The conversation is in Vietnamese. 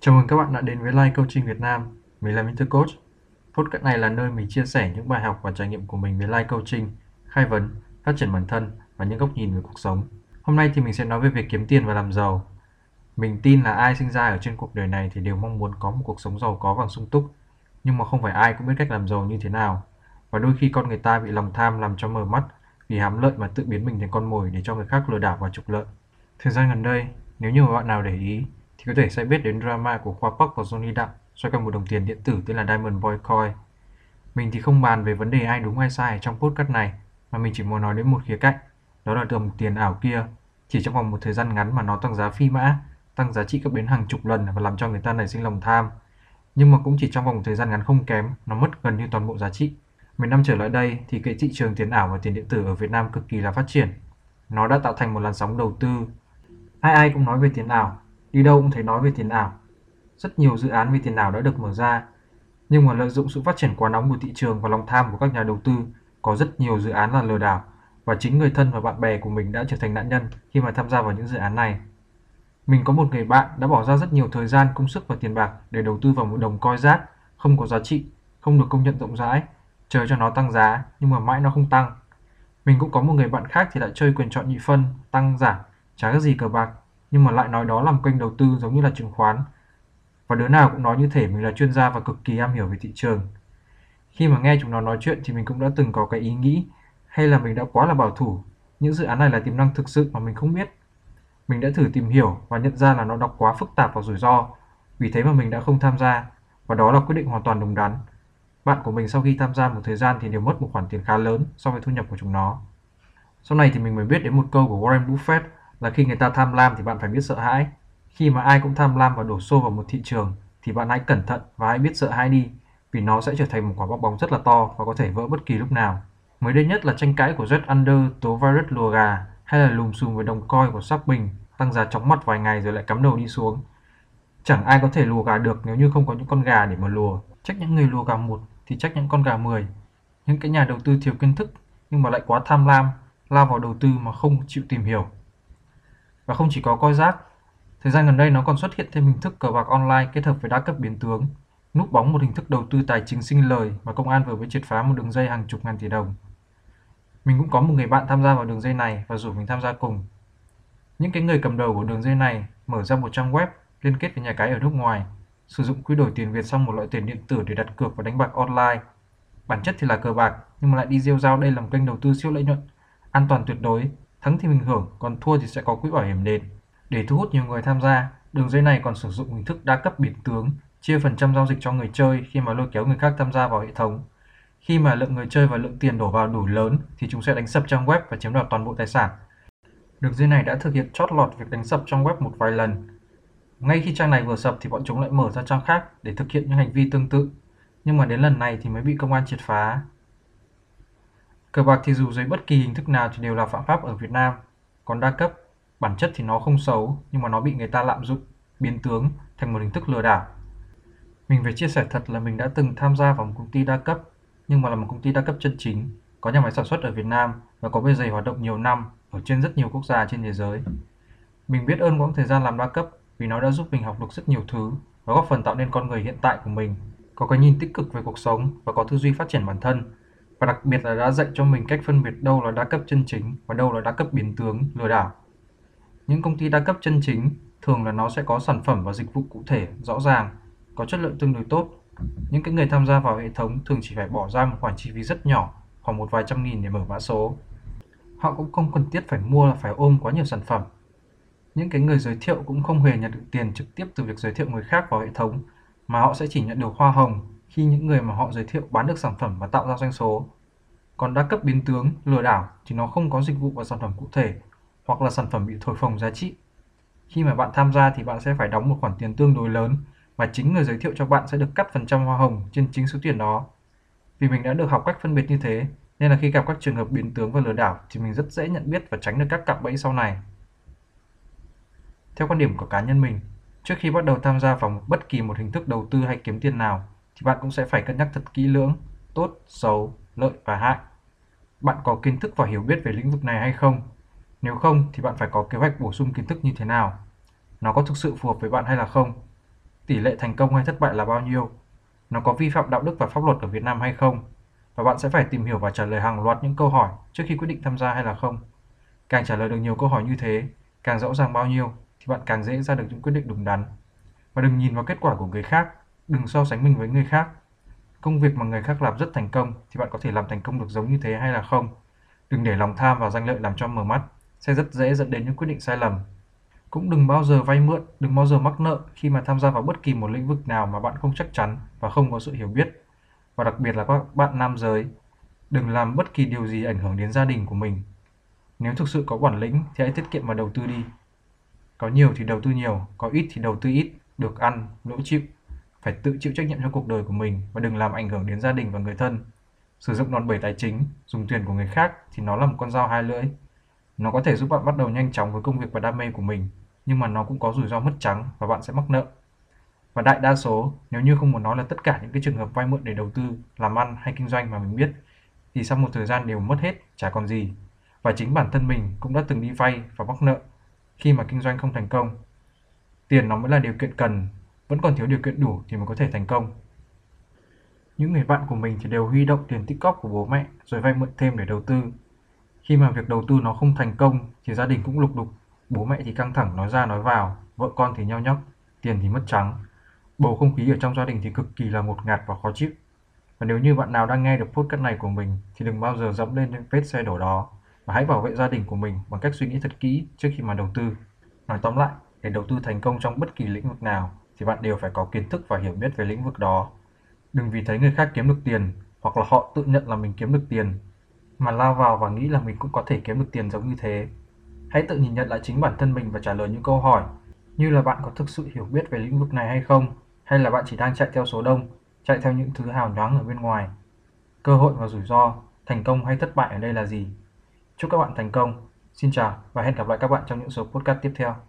Chào mừng các bạn đã đến với Live Coaching Việt Nam. Mình là Mr. Coach. Podcast này là nơi mình chia sẻ những bài học và trải nghiệm của mình về Live Coaching, khai vấn, phát triển bản thân và những góc nhìn về cuộc sống. Hôm nay thì mình sẽ nói về việc kiếm tiền và làm giàu. Mình tin là ai sinh ra ở trên cuộc đời này thì đều mong muốn có một cuộc sống giàu có và sung túc. Nhưng mà không phải ai cũng biết cách làm giàu như thế nào. Và đôi khi con người ta bị lòng tham làm cho mờ mắt vì hám lợi mà tự biến mình thành con mồi để cho người khác lừa đảo và trục lợi. Thời gian gần đây, nếu như mà bạn nào để ý thì có thể sẽ biết đến drama của Khoa Park và Johnny Đặng xoay quanh một đồng tiền điện tử tên là Diamond Boy Coin. Mình thì không bàn về vấn đề ai đúng ai sai trong podcast này, mà mình chỉ muốn nói đến một khía cạnh, đó là đồng tiền ảo kia. Chỉ trong vòng một thời gian ngắn mà nó tăng giá phi mã, tăng giá trị cấp đến hàng chục lần và làm cho người ta nảy sinh lòng tham. Nhưng mà cũng chỉ trong vòng một thời gian ngắn không kém, nó mất gần như toàn bộ giá trị. Mấy năm trở lại đây thì cái thị trường tiền ảo và tiền điện tử ở Việt Nam cực kỳ là phát triển. Nó đã tạo thành một làn sóng đầu tư. Ai ai cũng nói về tiền ảo, đi đâu cũng thấy nói về tiền ảo. Rất nhiều dự án về tiền ảo đã được mở ra, nhưng mà lợi dụng sự phát triển quá nóng của thị trường và lòng tham của các nhà đầu tư, có rất nhiều dự án là lừa đảo và chính người thân và bạn bè của mình đã trở thành nạn nhân khi mà tham gia vào những dự án này. Mình có một người bạn đã bỏ ra rất nhiều thời gian, công sức và tiền bạc để đầu tư vào một đồng coi rác không có giá trị, không được công nhận rộng rãi, chờ cho nó tăng giá nhưng mà mãi nó không tăng. Mình cũng có một người bạn khác thì lại chơi quyền chọn nhị phân, tăng giảm, chả cái gì cờ bạc nhưng mà lại nói đó là kênh đầu tư giống như là chứng khoán. Và đứa nào cũng nói như thể mình là chuyên gia và cực kỳ am hiểu về thị trường. Khi mà nghe chúng nó nói chuyện thì mình cũng đã từng có cái ý nghĩ, hay là mình đã quá là bảo thủ. Những dự án này là tiềm năng thực sự mà mình không biết. Mình đã thử tìm hiểu và nhận ra là nó đọc quá phức tạp và rủi ro. Vì thế mà mình đã không tham gia, và đó là quyết định hoàn toàn đúng đắn. Bạn của mình sau khi tham gia một thời gian thì đều mất một khoản tiền khá lớn so với thu nhập của chúng nó. Sau này thì mình mới biết đến một câu của Warren Buffett là khi người ta tham lam thì bạn phải biết sợ hãi. Khi mà ai cũng tham lam và đổ xô vào một thị trường thì bạn hãy cẩn thận và hãy biết sợ hãi đi vì nó sẽ trở thành một quả bong bóng rất là to và có thể vỡ bất kỳ lúc nào. Mới đây nhất là tranh cãi của Jet Under tố virus lùa gà hay là lùm xùm với đồng coi của Shopping tăng giá chóng mặt vài ngày rồi lại cắm đầu đi xuống. Chẳng ai có thể lùa gà được nếu như không có những con gà để mà lùa. Trách những người lùa gà một thì trách những con gà 10. Những cái nhà đầu tư thiếu kiến thức nhưng mà lại quá tham lam, lao vào đầu tư mà không chịu tìm hiểu. Và không chỉ có coi rác, thời gian gần đây nó còn xuất hiện thêm hình thức cờ bạc online kết hợp với đa cấp biến tướng, núp bóng một hình thức đầu tư tài chính sinh lời mà công an vừa mới triệt phá một đường dây hàng chục ngàn tỷ đồng. Mình cũng có một người bạn tham gia vào đường dây này và rủ mình tham gia cùng. Những cái người cầm đầu của đường dây này mở ra một trang web liên kết với nhà cái ở nước ngoài, sử dụng quy đổi tiền Việt sang một loại tiền điện tử để đặt cược và đánh bạc online. Bản chất thì là cờ bạc, nhưng mà lại đi rêu rao đây là một kênh đầu tư siêu lợi nhuận, an toàn tuyệt đối, thắng thì mình hưởng, còn thua thì sẽ có quỹ bảo hiểm đền. Để thu hút nhiều người tham gia, đường dây này còn sử dụng hình thức đa cấp biến tướng, chia phần trăm giao dịch cho người chơi khi mà lôi kéo người khác tham gia vào hệ thống. Khi mà lượng người chơi và lượng tiền đổ vào đủ lớn thì chúng sẽ đánh sập trang web và chiếm đoạt toàn bộ tài sản. Đường dây này đã thực hiện chót lọt việc đánh sập trang web một vài lần. Ngay khi trang này vừa sập thì bọn chúng lại mở ra trang khác để thực hiện những hành vi tương tự. Nhưng mà đến lần này thì mới bị công an triệt phá. Cờ bạc thì dù dưới bất kỳ hình thức nào thì đều là phạm pháp ở Việt Nam. Còn đa cấp, bản chất thì nó không xấu nhưng mà nó bị người ta lạm dụng, biến tướng thành một hình thức lừa đảo. Mình phải chia sẻ thật là mình đã từng tham gia vào một công ty đa cấp nhưng mà là một công ty đa cấp chân chính, có nhà máy sản xuất ở Việt Nam và có bề dày hoạt động nhiều năm ở trên rất nhiều quốc gia trên thế giới. Mình biết ơn quãng thời gian làm đa cấp vì nó đã giúp mình học được rất nhiều thứ và góp phần tạo nên con người hiện tại của mình, có cái nhìn tích cực về cuộc sống và có tư duy phát triển bản thân. Và đặc biệt là đã dạy cho mình cách phân biệt đâu là đa cấp chân chính và đâu là đa cấp biến tướng, lừa đảo. Những công ty đa cấp chân chính thường là nó sẽ có sản phẩm và dịch vụ cụ thể, rõ ràng, có chất lượng tương đối tốt. Những cái người tham gia vào hệ thống thường chỉ phải bỏ ra một khoản chi phí rất nhỏ, khoảng một vài trăm nghìn để mở mã số. Họ cũng không cần thiết phải mua là phải ôm quá nhiều sản phẩm. Những cái người giới thiệu cũng không hề nhận được tiền trực tiếp từ việc giới thiệu người khác vào hệ thống, mà họ sẽ chỉ nhận được hoa hồng khi những người mà họ giới thiệu bán được sản phẩm và tạo ra doanh số. Còn đa cấp biến tướng, lừa đảo thì nó không có dịch vụ và sản phẩm cụ thể hoặc là sản phẩm bị thổi phồng giá trị. Khi mà bạn tham gia thì bạn sẽ phải đóng một khoản tiền tương đối lớn và chính người giới thiệu cho bạn sẽ được cắt phần trăm hoa hồng trên chính số tiền đó. Vì mình đã được học cách phân biệt như thế nên là khi gặp các trường hợp biến tướng và lừa đảo thì mình rất dễ nhận biết và tránh được các cạm bẫy sau này. Theo quan điểm của cá nhân mình, trước khi bắt đầu tham gia vào bất kỳ một hình thức đầu tư hay kiếm tiền nào thì bạn cũng sẽ phải cân nhắc thật kỹ lưỡng, tốt, xấu, lợi và hại. Bạn có kiến thức và hiểu biết về lĩnh vực này hay không? Nếu không thì bạn phải có kế hoạch bổ sung kiến thức như thế nào? Nó có thực sự phù hợp với bạn hay là không? Tỷ lệ thành công hay thất bại là bao nhiêu? Nó có vi phạm đạo đức và pháp luật ở Việt Nam hay không? Và bạn sẽ phải tìm hiểu và trả lời hàng loạt những câu hỏi trước khi quyết định tham gia hay là không. Càng trả lời được nhiều câu hỏi như thế, càng rõ ràng bao nhiêu thì bạn càng dễ ra được những quyết định đúng đắn. Và đừng nhìn vào kết quả của người khác, đừng so sánh mình với người khác. Công việc mà người khác làm rất thành công thì bạn có thể làm thành công được giống như thế hay là không? Đừng để lòng tham và danh lợi làm cho mờ mắt, sẽ rất dễ dẫn đến những quyết định sai lầm. Cũng đừng bao giờ vay mượn, đừng bao giờ mắc nợ khi mà tham gia vào bất kỳ một lĩnh vực nào mà bạn không chắc chắn và không có sự hiểu biết. Và đặc biệt là các bạn nam giới, đừng làm bất kỳ điều gì ảnh hưởng đến gia đình của mình. Nếu thực sự có bản lĩnh thì hãy tiết kiệm và đầu tư đi. Có nhiều thì đầu tư nhiều, có ít thì đầu tư ít, được ăn, lỗ chịu. Phải tự chịu trách nhiệm cho cuộc đời của mình và đừng làm ảnh hưởng đến gia đình và người thân. Sử dụng đòn bẩy tài chính, dùng tiền của người khác thì nó là một con dao hai lưỡi. Nó có thể giúp bạn bắt đầu nhanh chóng với công việc và đam mê của mình, nhưng mà nó cũng có rủi ro mất trắng và bạn sẽ mắc nợ. Và đại đa số, nếu như không muốn nói là tất cả những cái trường hợp vay mượn để đầu tư, làm ăn hay kinh doanh mà mình biết, thì sau một thời gian đều mất hết, chả còn gì. Và chính bản thân mình cũng đã từng đi vay và mắc nợ khi mà kinh doanh không thành công. Tiền nó mới là điều kiện cần, vẫn còn thiếu điều kiện đủ thì mới có thể thành công. Những người bạn của mình thì đều huy động tiền tích cóp của bố mẹ rồi vay mượn thêm để đầu tư. Khi mà việc đầu tư nó không thành công thì gia đình cũng lục đục, bố mẹ thì căng thẳng nói ra nói vào, vợ con thì nheo nhóc, tiền thì mất trắng. Bầu không khí ở trong gia đình thì cực kỳ là ngột ngạt và khó chịu. Và nếu như bạn nào đang nghe được podcast này của mình thì đừng bao giờ dẫm lên những vết xe đổ đó và hãy bảo vệ gia đình của mình bằng cách suy nghĩ thật kỹ trước khi mà đầu tư. Nói tóm lại, để đầu tư thành công trong bất kỳ lĩnh vực nào thì bạn đều phải có kiến thức và hiểu biết về lĩnh vực đó Đừng vì thấy người khác kiếm được tiền hoặc là họ tự nhận là mình kiếm được tiền mà lao vào và nghĩ là mình cũng có thể kiếm được tiền giống như thế. Hãy tự nhìn nhận lại chính bản thân mình và trả lời những câu hỏi như là bạn có thực sự hiểu biết về lĩnh vực này hay không hay là bạn chỉ đang chạy theo số đông, chạy theo những thứ hào nhoáng ở bên ngoài. Cơ hội và rủi ro, thành công hay thất bại ở đây là gì? Chúc các bạn thành công. Xin chào và hẹn gặp lại các bạn trong những số podcast tiếp theo.